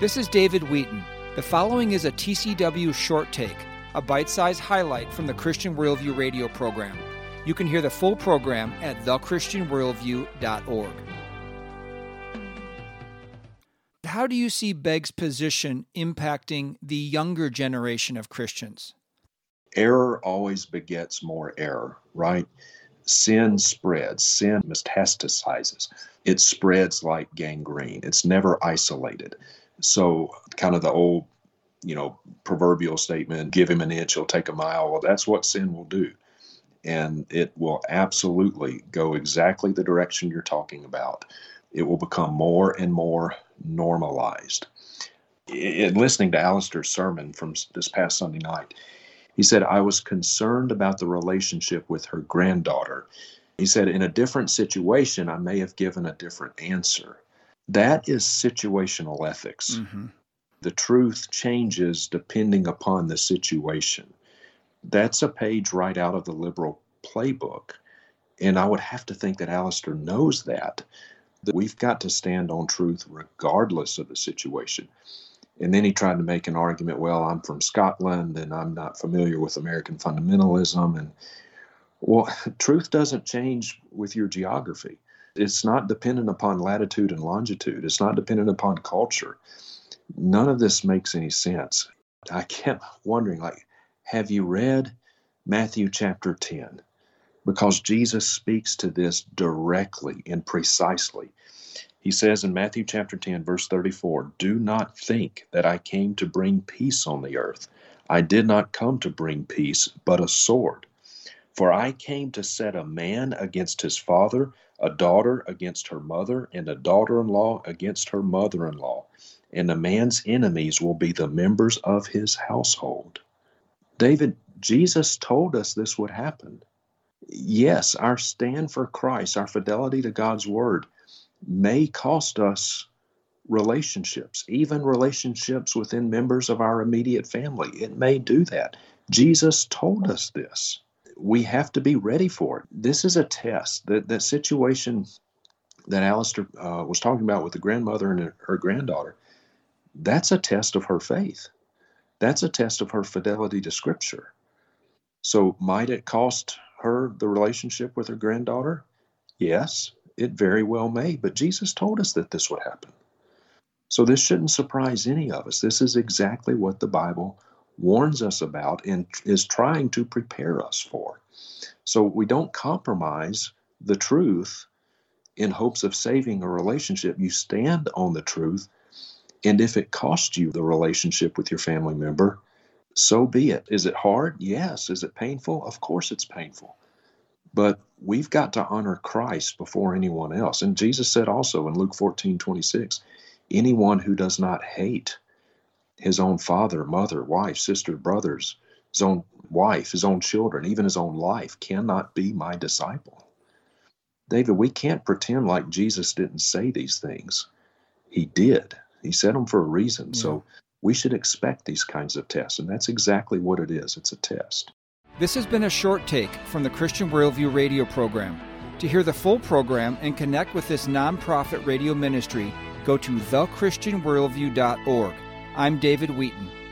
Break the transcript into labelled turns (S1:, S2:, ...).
S1: This is David Wheaton. The following is a TCW short take, a bite sized highlight from the Christian Worldview radio program. You can hear the full program at thechristianworldview.org. How do you see Begg's position impacting the younger generation of Christians?
S2: Error always begets more error, right? Sin spreads, sin metastasizes. It spreads like gangrene, it's never isolated. So, kind of the old, you know, proverbial statement give him an inch, he'll take a mile. Well, that's what sin will do. And it will absolutely go exactly the direction you're talking about. It will become more and more normalized. In listening to Alistair's sermon from this past Sunday night, he said, I was concerned about the relationship with her granddaughter. He said, in a different situation, I may have given a different answer. That is situational ethics. Mm-hmm. The truth changes depending upon the situation. That's a page right out of the liberal playbook. And I would have to think that Alistair knows that, that we've got to stand on truth regardless of the situation. And then he tried to make an argument well, I'm from Scotland and I'm not familiar with American fundamentalism. And well, truth doesn't change with your geography. It's not dependent upon latitude and longitude. It's not dependent upon culture. None of this makes any sense. I kept wondering, like, have you read Matthew chapter 10? Because Jesus speaks to this directly and precisely. He says in Matthew chapter 10, verse 34, Do not think that I came to bring peace on the earth. I did not come to bring peace, but a sword. For I came to set a man against his father, a daughter against her mother, and a daughter in law against her mother in law. And a man's enemies will be the members of his household. David, Jesus told us this would happen. Yes, our stand for Christ, our fidelity to God's word, may cost us relationships, even relationships within members of our immediate family. It may do that. Jesus told us this we have to be ready for it. This is a test. That that situation that Alistair uh, was talking about with the grandmother and her granddaughter, that's a test of her faith. That's a test of her fidelity to Scripture. So, might it cost her the relationship with her granddaughter? Yes, it very well may. But Jesus told us that this would happen. So, this shouldn't surprise any of us. This is exactly what the Bible warns us about and is trying to prepare us for. So we don't compromise the truth in hopes of saving a relationship. You stand on the truth, and if it costs you the relationship with your family member, so be it. Is it hard? Yes. Is it painful? Of course it's painful. But we've got to honor Christ before anyone else. And Jesus said also in Luke 14 26, anyone who does not hate his own father, mother, wife, sister, brothers, his own wife, his own children, even his own life cannot be my disciple. David, we can't pretend like Jesus didn't say these things. He did. He said them for a reason. Yeah. So we should expect these kinds of tests. And that's exactly what it is it's a test.
S1: This has been a short take from the Christian Worldview radio program. To hear the full program and connect with this nonprofit radio ministry, go to thechristianworldview.org. I'm David Wheaton.